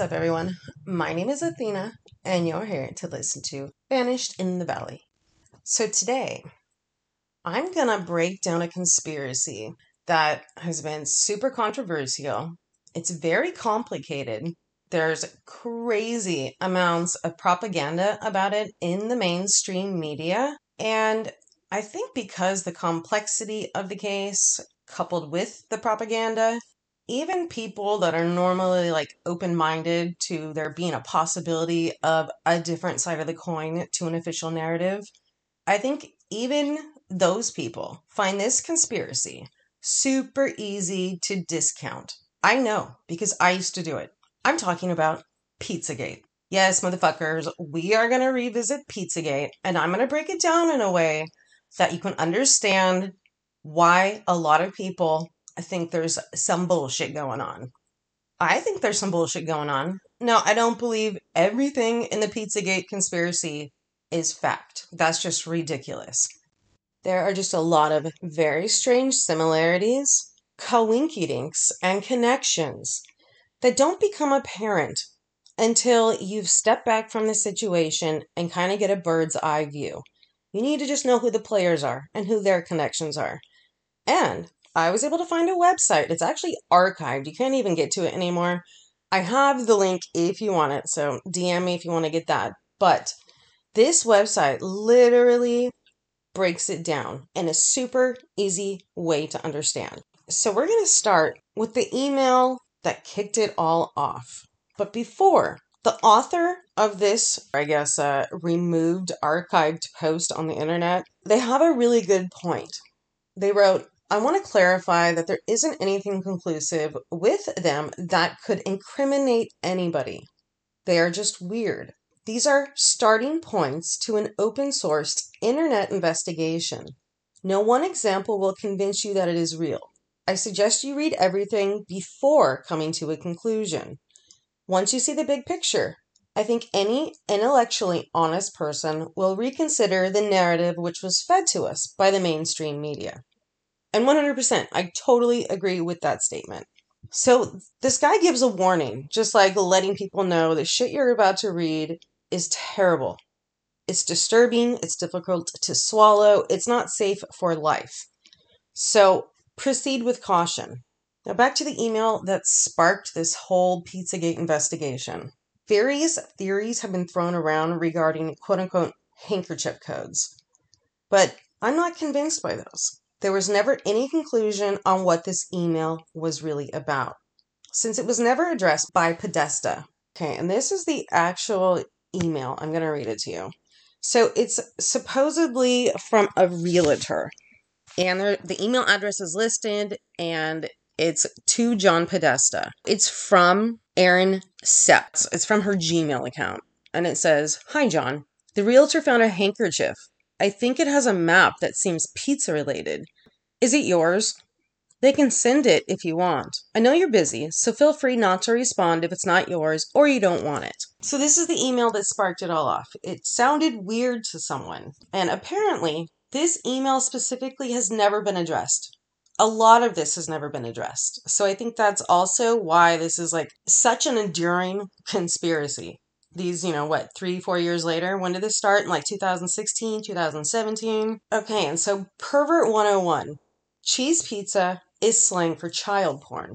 What's up, everyone? My name is Athena, and you're here to listen to Vanished in the Valley. So, today, I'm gonna break down a conspiracy that has been super controversial. It's very complicated. There's crazy amounts of propaganda about it in the mainstream media. And I think because the complexity of the case, coupled with the propaganda, even people that are normally like open minded to there being a possibility of a different side of the coin to an official narrative, I think even those people find this conspiracy super easy to discount. I know because I used to do it. I'm talking about Pizzagate. Yes, motherfuckers, we are going to revisit Pizzagate and I'm going to break it down in a way that you can understand why a lot of people think there's some bullshit going on. I think there's some bullshit going on. No, I don't believe everything in the Pizzagate conspiracy is fact. That's just ridiculous. There are just a lot of very strange similarities, coincidences, and connections that don't become apparent until you've stepped back from the situation and kind of get a bird's eye view. You need to just know who the players are and who their connections are. And I was able to find a website. It's actually archived. You can't even get to it anymore. I have the link if you want it, so DM me if you want to get that. But this website literally breaks it down in a super easy way to understand. So we're going to start with the email that kicked it all off. But before, the author of this, I guess, uh, removed archived post on the internet, they have a really good point. They wrote, I want to clarify that there isn't anything conclusive with them that could incriminate anybody. They are just weird. These are starting points to an open sourced internet investigation. No one example will convince you that it is real. I suggest you read everything before coming to a conclusion. Once you see the big picture, I think any intellectually honest person will reconsider the narrative which was fed to us by the mainstream media. And 100%, I totally agree with that statement. So this guy gives a warning, just like letting people know the shit you're about to read is terrible. It's disturbing, it's difficult to swallow, it's not safe for life. So proceed with caution. Now back to the email that sparked this whole Pizzagate investigation. Various theories have been thrown around regarding quote unquote handkerchief codes, but I'm not convinced by those. There was never any conclusion on what this email was really about, since it was never addressed by Podesta. Okay, and this is the actual email. I'm going to read it to you. So it's supposedly from a realtor, and the email address is listed, and it's to John Podesta. It's from Erin Seps. It's from her Gmail account, and it says, "Hi John. The realtor found a handkerchief I think it has a map that seems pizza related. Is it yours? They can send it if you want. I know you're busy, so feel free not to respond if it's not yours or you don't want it. So, this is the email that sparked it all off. It sounded weird to someone, and apparently, this email specifically has never been addressed. A lot of this has never been addressed. So, I think that's also why this is like such an enduring conspiracy these, you know, what, three, four years later? When did this start? In like 2016, 2017? Okay, and so Pervert 101 cheese pizza is slang for child porn.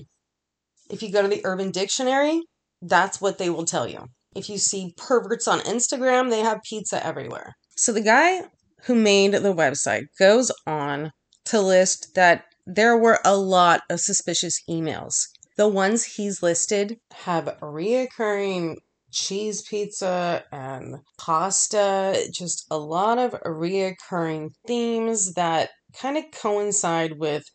If you go to the Urban Dictionary, that's what they will tell you. If you see perverts on Instagram, they have pizza everywhere. So the guy who made the website goes on to list that there were a lot of suspicious emails. The ones he's listed have reoccurring cheese pizza and pasta, just a lot of reoccurring themes that kind of coincide with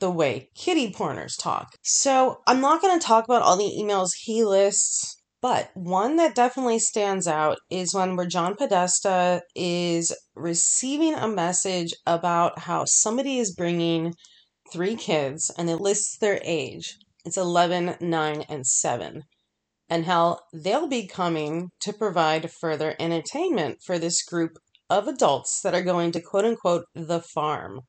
the way kitty porners talk. So I'm not going to talk about all the emails he lists, but one that definitely stands out is one where John Podesta is receiving a message about how somebody is bringing three kids and it lists their age. It's 11, 9, and 7 and how they'll be coming to provide further entertainment for this group of adults that are going to quote unquote the farm.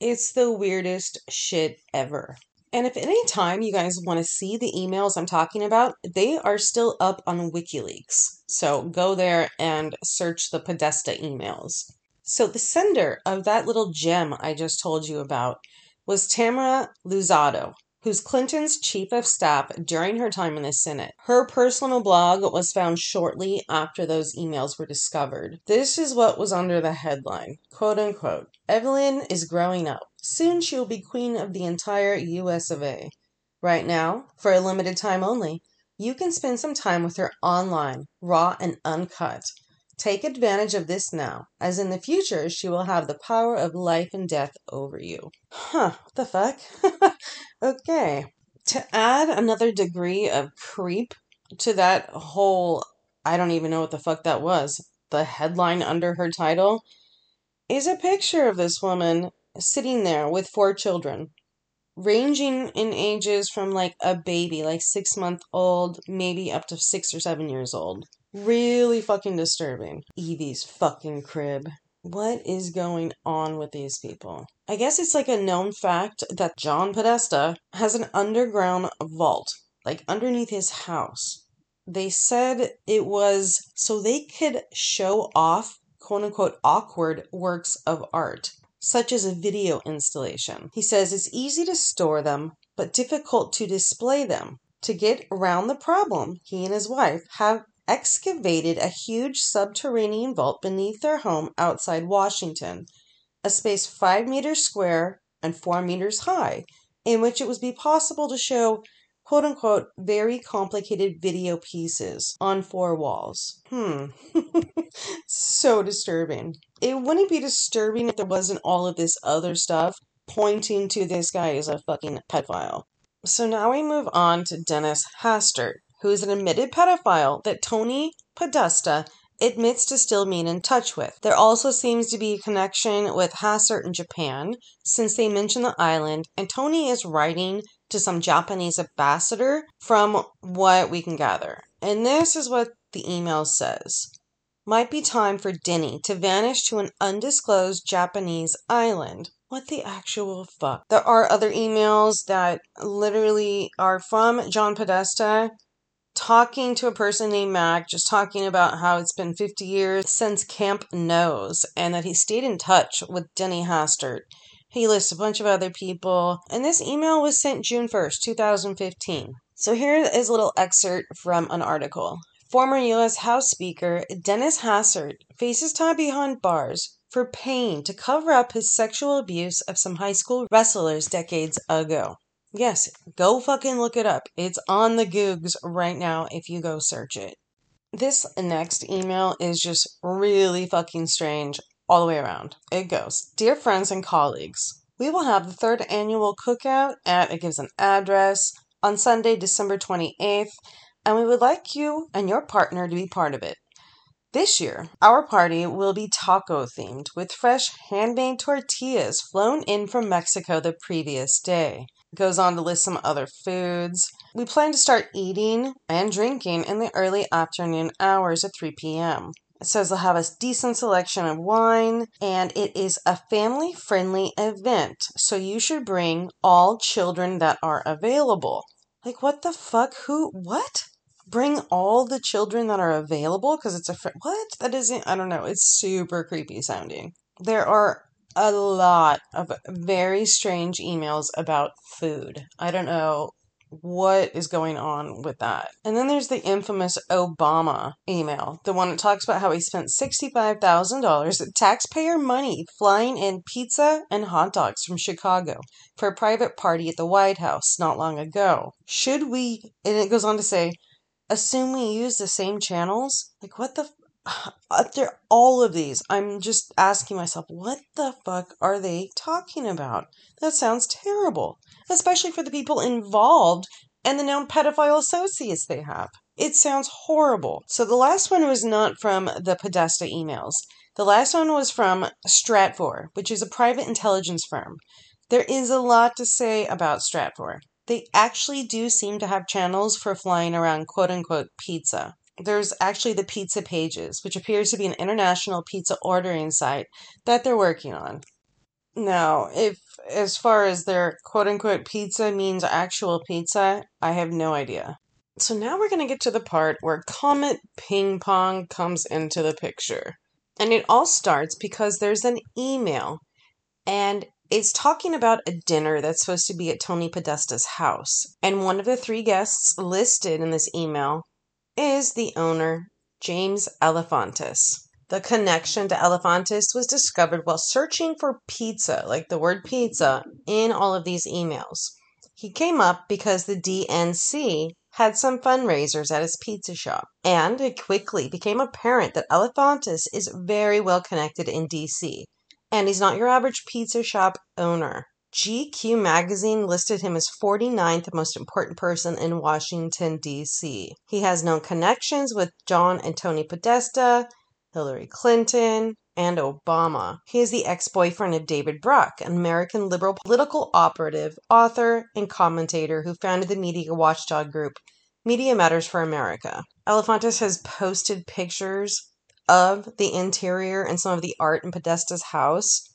It's the weirdest shit ever. And if any time you guys want to see the emails I'm talking about, they are still up on WikiLeaks. So go there and search the Podesta emails. So the sender of that little gem I just told you about was Tamara Luzzatto, who's Clinton's chief of staff during her time in the Senate. Her personal blog was found shortly after those emails were discovered. This is what was under the headline quote unquote Evelyn is growing up. Soon she will be queen of the entire US of A. Right now, for a limited time only, you can spend some time with her online, raw and uncut. Take advantage of this now, as in the future she will have the power of life and death over you. Huh, the fuck? okay. To add another degree of creep to that whole, I don't even know what the fuck that was, the headline under her title, is a picture of this woman sitting there with four children, ranging in ages from like a baby, like six month old, maybe up to six or seven years old. Really fucking disturbing. Evie's fucking crib. What is going on with these people? I guess it's like a known fact that John Podesta has an underground vault, like underneath his house. They said it was so they could show off quote unquote awkward works of art, such as a video installation. He says it's easy to store them, but difficult to display them. To get around the problem, he and his wife have excavated a huge subterranean vault beneath their home outside Washington, a space five meters square and four meters high, in which it would be possible to show quote unquote very complicated video pieces on four walls. Hmm. so disturbing. It wouldn't be disturbing if there wasn't all of this other stuff pointing to this guy as a fucking pedophile. So now we move on to Dennis Hastert who is an admitted pedophile that Tony Podesta admits to still being in touch with. There also seems to be a connection with Hastert in Japan, since they mention the island, and Tony is writing to some Japanese ambassador from what we can gather. And this is what the email says. Might be time for Denny to vanish to an undisclosed Japanese island. What the actual fuck? There are other emails that literally are from John Podesta talking to a person named Mac, just talking about how it's been 50 years since Camp Knows and that he stayed in touch with Denny Hastert. He lists a bunch of other people, and this email was sent June 1st, 2015. So here is a little excerpt from an article. Former U.S. House Speaker Dennis Hastert faces time behind bars for paying to cover up his sexual abuse of some high school wrestlers decades ago. Yes, go fucking look it up. It's on the Googs right now if you go search it. This next email is just really fucking strange all the way around. It goes Dear friends and colleagues, we will have the third annual cookout at, it gives an address, on Sunday, December 28th, and we would like you and your partner to be part of it. This year, our party will be taco themed with fresh handmade tortillas flown in from Mexico the previous day goes on to list some other foods. We plan to start eating and drinking in the early afternoon hours at 3 p.m. It says they'll have a decent selection of wine, and it is a family friendly event, so you should bring all children that are available. Like, what the fuck? Who? What? Bring all the children that are available because it's a fr- what? That isn't. I don't know. It's super creepy sounding. There are a lot of very strange emails about food. I don't know what is going on with that. And then there's the infamous Obama email, the one that talks about how he spent $65,000 of taxpayer money flying in pizza and hot dogs from Chicago for a private party at the White House not long ago. Should we, and it goes on to say, assume we use the same channels? Like, what the after all of these, I'm just asking myself, what the fuck are they talking about? That sounds terrible, especially for the people involved and the known pedophile associates they have. It sounds horrible. So the last one was not from the Podesta emails. The last one was from Stratfor, which is a private intelligence firm. There is a lot to say about Stratfor. They actually do seem to have channels for flying around quote unquote pizza there's actually the Pizza Pages, which appears to be an international pizza ordering site that they're working on. Now, if as far as their quote unquote pizza means actual pizza, I have no idea. So now we're going to get to the part where Comet Ping Pong comes into the picture. And it all starts because there's an email and it's talking about a dinner that's supposed to be at Tony Podesta's house. And one of the three guests listed in this email is the owner, James Alefantis. The connection to Alefantis was discovered while searching for pizza, like the word pizza, in all of these emails. He came up because the DNC had some fundraisers at his pizza shop, and it quickly became apparent that Alefantis is very well connected in DC, and he's not your average pizza shop owner. GQ magazine listed him as 49th most important person in Washington, D.C. He has known connections with John and Tony Podesta, Hillary Clinton, and Obama. He is the ex boyfriend of David Brock, an American liberal political operative, author, and commentator who founded the media watchdog group Media Matters for America. Alefantis has posted pictures of the interior and some of the art in Podesta's house.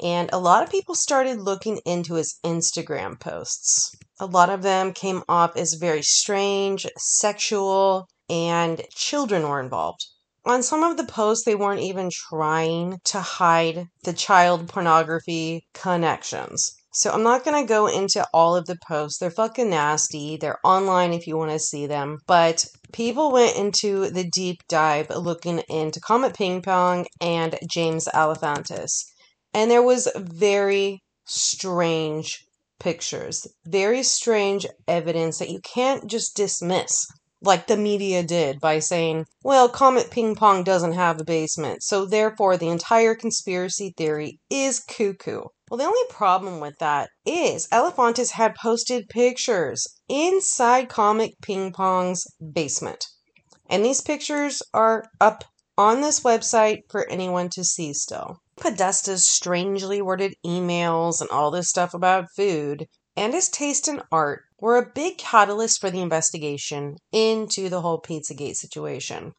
And a lot of people started looking into his Instagram posts. A lot of them came off as very strange, sexual, and children were involved on some of the posts, they weren't even trying to hide the child pornography connections. So I'm not going to go into all of the posts. They're fucking nasty. They're online if you want to see them. But people went into the deep dive looking into Comet Ping Pong and James Alefantis. And there was very strange pictures, very strange evidence that you can't just dismiss like the media did by saying, well, Comet Ping Pong doesn't have a basement, so therefore the entire conspiracy theory is cuckoo. Well, the only problem with that is Alefantis had posted pictures inside Comet Ping Pong's basement. And these pictures are up on this website for anyone to see still. Podesta's strangely worded emails and all this stuff about food and his taste in art were a big catalyst for the investigation into the whole Pizzagate situation.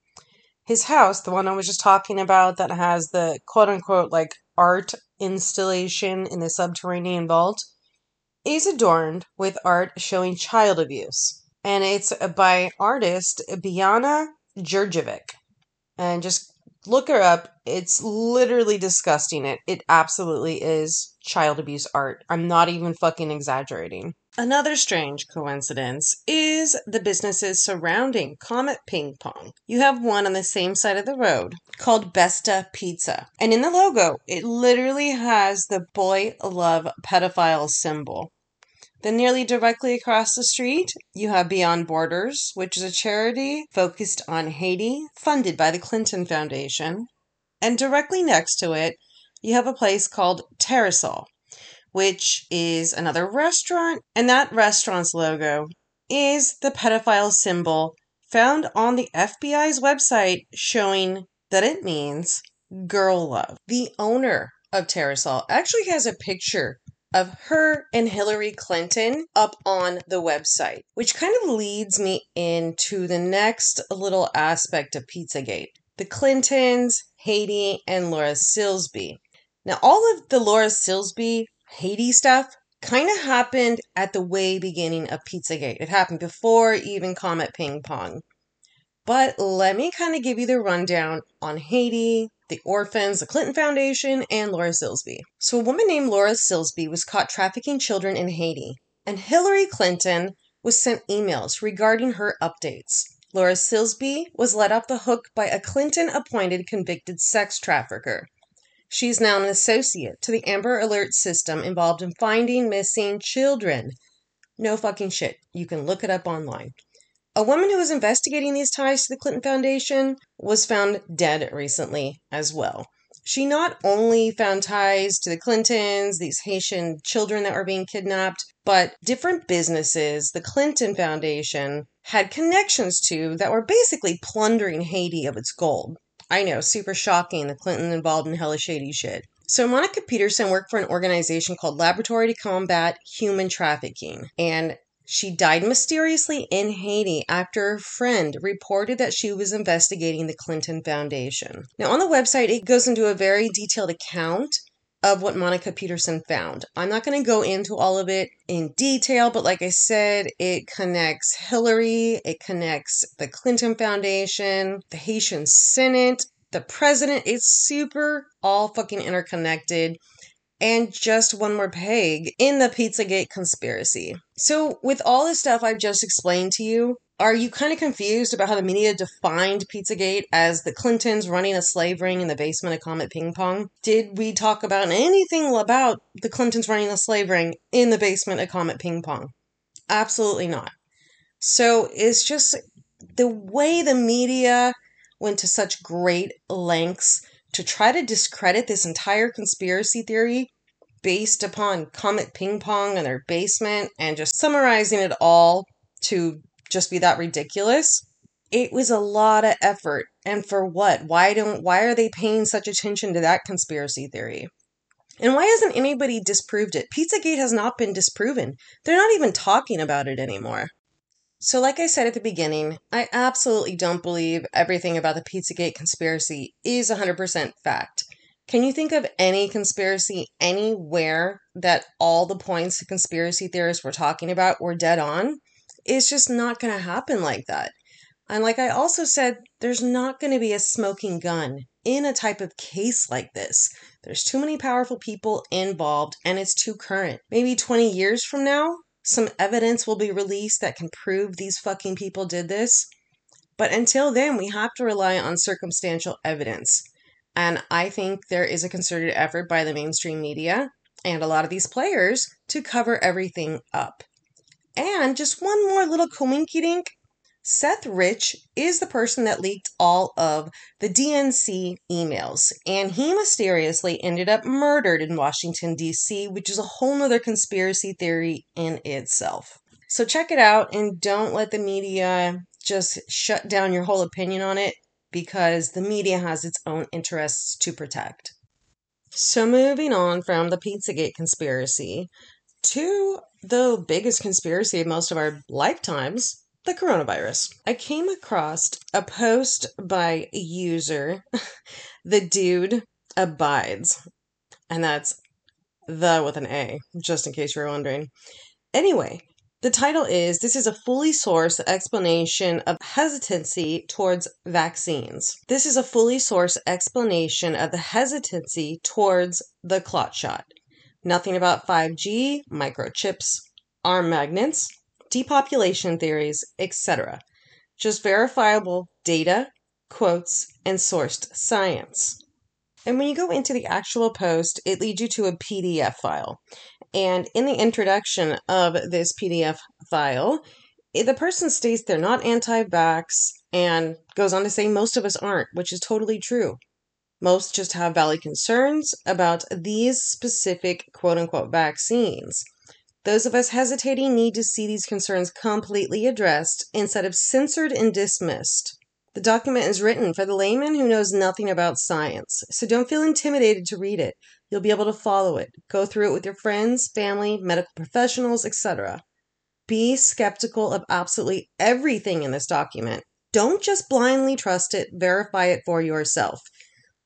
His house, the one I was just talking about that has the quote unquote like art installation in the subterranean vault, is adorned with art showing child abuse. And it's by artist Biana Jurjevic. And just look her up. It's literally disgusting. It it absolutely is child abuse art. I'm not even fucking exaggerating. Another strange coincidence is the businesses surrounding Comet Ping Pong. You have one on the same side of the road called Besta Pizza. And in the logo, it literally has the boy love pedophile symbol. Then, nearly directly across the street, you have Beyond Borders, which is a charity focused on Haiti, funded by the Clinton Foundation. And directly next to it, you have a place called Terrasol, which is another restaurant. And that restaurant's logo is the pedophile symbol found on the FBI's website showing that it means girl love. The owner of Terrasol actually has a picture of her and Hillary Clinton up on the website, which kind of leads me into the next little aspect of Pizzagate the Clintons, Haiti, and Laura Silsby. Now, all of the Laura Silsby Haiti stuff kind of happened at the way beginning of Pizzagate. It happened before even Comet Ping Pong. But let me kind of give you the rundown on Haiti, the orphans, the Clinton Foundation, and Laura Silsby. So, a woman named Laura Silsby was caught trafficking children in Haiti, and Hillary Clinton was sent emails regarding her updates. Laura Silsby was let off the hook by a Clinton appointed convicted sex trafficker. She is now an associate to the Amber Alert system involved in finding missing children. No fucking shit. You can look it up online. A woman who was investigating these ties to the Clinton Foundation was found dead recently as well. She not only found ties to the Clintons, these Haitian children that were being kidnapped, but different businesses the Clinton Foundation had connections to that were basically plundering Haiti of its gold. I know, super shocking, the Clinton involved in hella shady shit. So, Monica Peterson worked for an organization called Laboratory to Combat Human Trafficking. And she died mysteriously in Haiti after a friend reported that she was investigating the Clinton Foundation. Now, on the website, it goes into a very detailed account of what Monica Peterson found. I'm not going to go into all of it in detail, but like I said, it connects Hillary, it connects the Clinton Foundation, the Haitian Senate, the president. It's super all fucking interconnected and just one more peg in the Pizzagate conspiracy. So, with all the stuff I've just explained to you, are you kind of confused about how the media defined Pizzagate as the Clintons running a slave ring in the basement of Comet Ping Pong? Did we talk about anything about the Clintons running a slave ring in the basement of Comet Ping Pong? Absolutely not. So, it's just the way the media went to such great lengths to try to discredit this entire conspiracy theory based upon Comet Ping Pong in their basement and just summarizing it all to just be that ridiculous. It was a lot of effort. And for what? Why don't why are they paying such attention to that conspiracy theory? And why hasn't anybody disproved it? Pizzagate has not been disproven. They're not even talking about it anymore. So, like I said at the beginning, I absolutely don't believe everything about the Pizzagate conspiracy is 100% fact. Can you think of any conspiracy anywhere that all the points the conspiracy theorists were talking about were dead on? It's just not going to happen like that. And like I also said, there's not going to be a smoking gun in a type of case like this. There's too many powerful people involved and it's too current. Maybe 20 years from now, some evidence will be released that can prove these fucking people did this. But until then, we have to rely on circumstantial evidence. And I think there is a concerted effort by the mainstream media and a lot of these players to cover everything up. And just one more little coinky dink Seth Rich is the person that leaked all of the DNC emails, and he mysteriously ended up murdered in Washington, D.C., which is a whole nother conspiracy theory in itself. So check it out and don't let the media just shut down your whole opinion on it because the media has its own interests to protect. So, moving on from the Pizzagate conspiracy to the biggest conspiracy of most of our lifetimes the coronavirus. I came across a post by a user, the dude abides, and that's the with an A, just in case you were wondering. Anyway, the title is This is a fully sourced explanation of hesitancy towards vaccines. This is a fully sourced explanation of the hesitancy towards the clot shot. Nothing about 5G, microchips, arm magnets, depopulation theories, etc. Just verifiable data, quotes, and sourced science. And when you go into the actual post, it leads you to a PDF file. And in the introduction of this PDF file, the person states they're not anti vax and goes on to say most of us aren't, which is totally true. Most just have valid concerns about these specific quote unquote vaccines. Those of us hesitating need to see these concerns completely addressed instead of censored and dismissed. The document is written for the layman who knows nothing about science, so don't feel intimidated to read it. You'll be able to follow it. Go through it with your friends, family, medical professionals, etc. Be skeptical of absolutely everything in this document. Don't just blindly trust it, verify it for yourself.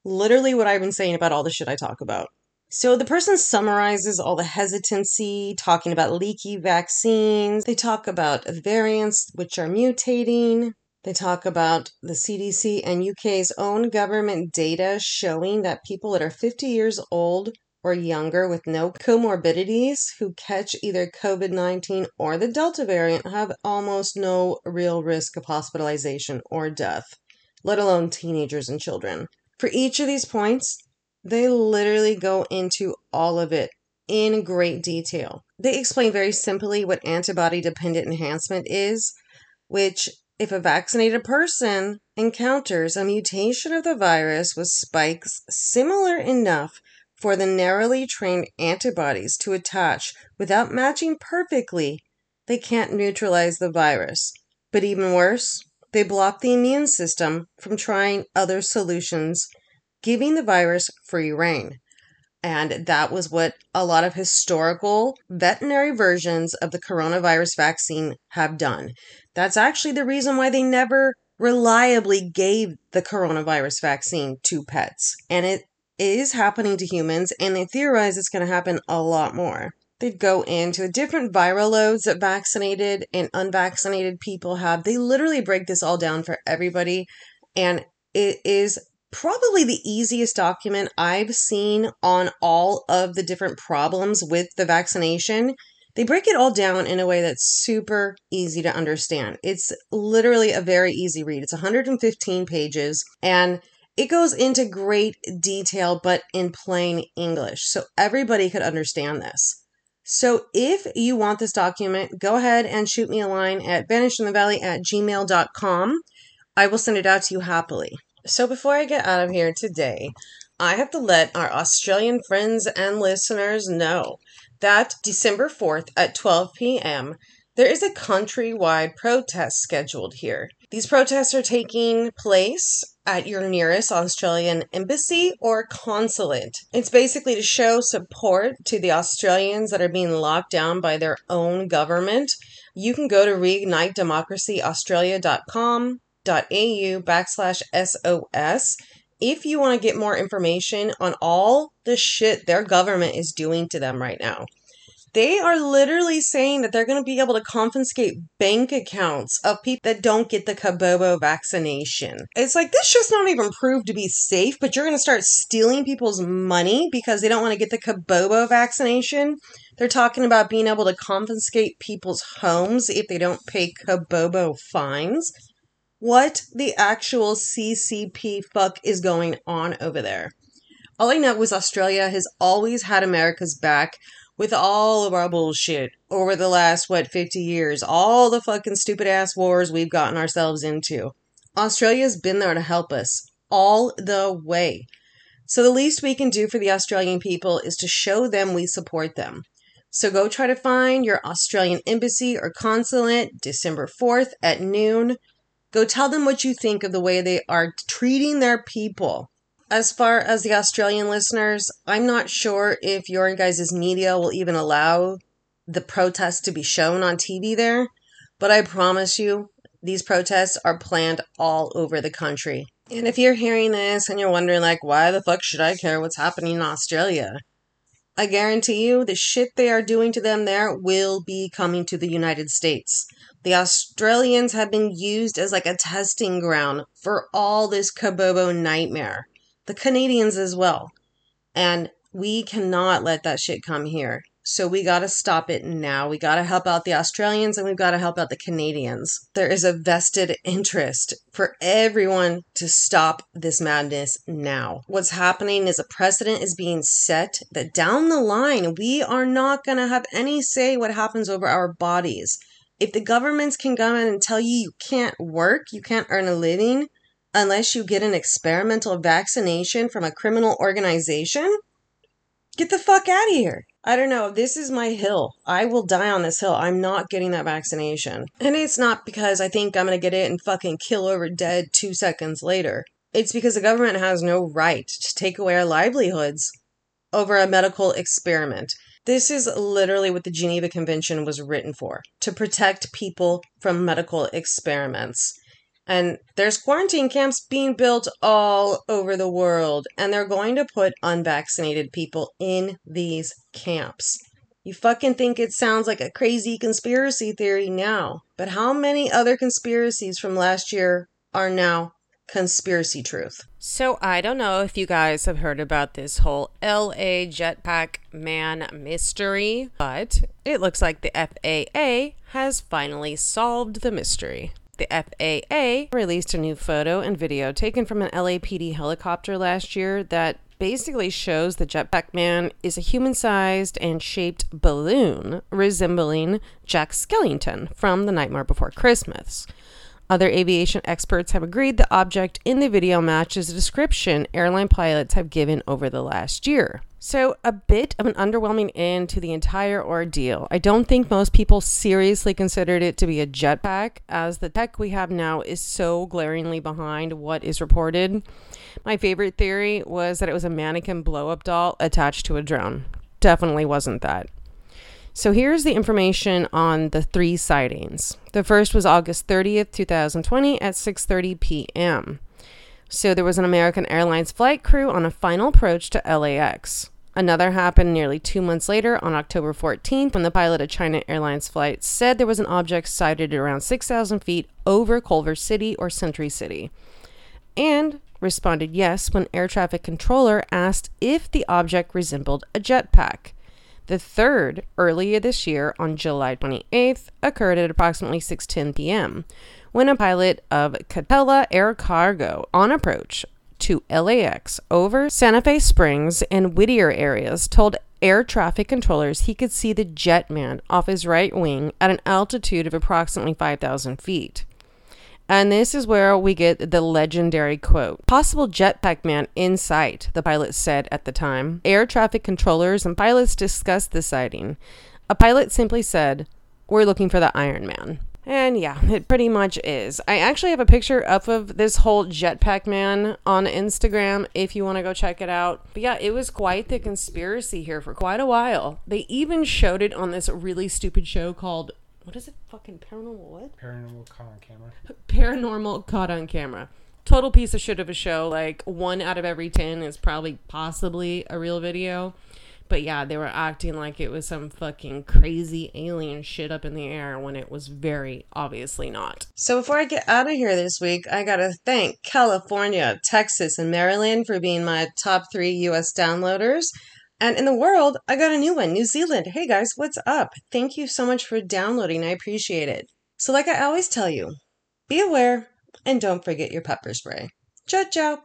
Literally, what I've been saying about all the shit I talk about. So the person summarizes all the hesitancy, talking about leaky vaccines. They talk about variants which are mutating. They talk about the CDC and UK's own government data showing that people that are 50 years old or younger with no comorbidities who catch either COVID 19 or the Delta variant have almost no real risk of hospitalization or death, let alone teenagers and children. For each of these points, they literally go into all of it in great detail. They explain very simply what antibody dependent enhancement is, which, if a vaccinated person encounters a mutation of the virus with spikes similar enough for the narrowly trained antibodies to attach without matching perfectly, they can't neutralize the virus. But even worse, they block the immune system from trying other solutions giving the virus free reign. And that was what a lot of historical veterinary versions of the coronavirus vaccine have done. That's actually the reason why they never reliably gave the coronavirus vaccine to pets. And it is happening to humans, and they theorize it's going to happen a lot more. They'd go into the different viral loads that vaccinated and unvaccinated people have. They literally break this all down for everybody, and it is probably the easiest document I've seen on all of the different problems with the vaccination. They break it all down in a way that's super easy to understand. It's literally a very easy read. It's 115 pages and it goes into great detail, but in plain English, so everybody could understand this. So if you want this document, go ahead and shoot me a line at vanishedinthevalley at gmail.com. I will send it out to you happily. So before I get out of here today, I have to let our Australian friends and listeners know that December 4th at 12 p.m., there is a countrywide protest scheduled here. These protests are taking place at your nearest Australian embassy or consulate. It's basically to show support to the Australians that are being locked down by their own government. You can go to reignitedemocracyaustralia.com au backslash SOS if you want to get more information on all the shit their government is doing to them right now. They are literally saying that they're going to be able to confiscate bank accounts of people that don't get the Kabobo vaccination. It's like this just not even proved to be safe, but you're going to start stealing people's money because they don't want to get the Kabobo vaccination. They're talking about being able to confiscate people's homes if they don't pay Kabobo fines what the actual CCP fuck is going on over there. All I know is Australia has always had America's back with all of our bullshit over the last, what, 50 years. All the fucking stupid ass wars we've gotten ourselves into. Australia's been there to help us all the way. So the least we can do for the Australian people is to show them we support them. So go try to find your Australian embassy or consulate December 4th at noon. Go tell them what you think of the way they are treating their people. As far as the Australian listeners, I'm not sure if your guys' media will even allow the protests to be shown on TV there, but I promise you, these protests are planned all over the country. And if you're hearing this and you're wondering, like, why the fuck should I care what's happening in Australia? I guarantee you, the shit they are doing to them there will be coming to the United States. The Australians have been used as like a testing ground for all this Kabobo nightmare. The Canadians as well. And we cannot let that shit come here. So we got to stop it now. We got to help out the Australians and we've got to help out the Canadians. There is a vested interest for everyone to stop this madness now. What's happening is a precedent is being set that down the line, we are not going to have any say what happens over our bodies if the governments can come in and tell you you can't work, you can't earn a living unless you get an experimental vaccination from a criminal organization, get the fuck out of here. I don't know. This is my hill. I will die on this hill. I'm not getting that vaccination. And it's not because I think I'm going to get it and fucking kill over dead two seconds later. It's because the government has no right to take away our livelihoods over a medical experiment. This is literally what the Geneva Convention was written for to protect people from medical experiments. And there's quarantine camps being built all over the world, and they're going to put unvaccinated people in these camps. You fucking think it sounds like a crazy conspiracy theory now, but how many other conspiracies from last year are now conspiracy truth. So, I don't know if you guys have heard about this whole LA jetpack man mystery, but it looks like the FAA has finally solved the mystery. The FAA released a new photo and video taken from an LAPD helicopter last year that basically shows the jetpack man is a human sized and shaped balloon resembling Jack Skellington from The Nightmare Before Christmas. Other aviation experts have agreed the object in the video matches the description airline pilots have given over the last year. So, a bit of an underwhelming end to the entire ordeal. I don't think most people seriously considered it to be a jetpack, as the tech we have now is so glaringly behind what is reported. My favorite theory was that it was a mannequin blow up doll attached to a drone. Definitely wasn't that. So here's the information on the three sightings. The first was August 30th, 2020 at 6:30 p.m. So there was an American Airlines flight crew on a final approach to LAX. Another happened nearly two months later on October 14th when the pilot of China Airlines flight said there was an object sighted around 6,000 feet over Culver City or Century City. And responded yes when air traffic controller asked if the object resembled a jetpack. The third, earlier this year on July 28th, occurred at approximately 6:10 p.m. when a pilot of Kalitta Air Cargo on approach to LAX over Santa Fe Springs and Whittier areas told air traffic controllers he could see the jetman off his right wing at an altitude of approximately 5,000 feet. And this is where we get the legendary quote Possible jetpack man in sight, the pilot said at the time. Air traffic controllers and pilots discussed the sighting. A pilot simply said, We're looking for the Iron Man. And yeah, it pretty much is. I actually have a picture up of this whole jetpack man on Instagram if you want to go check it out. But yeah, it was quite the conspiracy here for quite a while. They even showed it on this really stupid show called what is it? Fucking paranormal what? Paranormal caught on camera. Paranormal caught on camera. Total piece of shit of a show. Like one out of every ten is probably possibly a real video. But yeah, they were acting like it was some fucking crazy alien shit up in the air when it was very obviously not. So before I get out of here this week, I gotta thank California, Texas, and Maryland for being my top three US downloaders. And in the world, I got a new one, New Zealand. Hey guys, what's up? Thank you so much for downloading. I appreciate it. So, like I always tell you, be aware and don't forget your pepper spray. Ciao, ciao.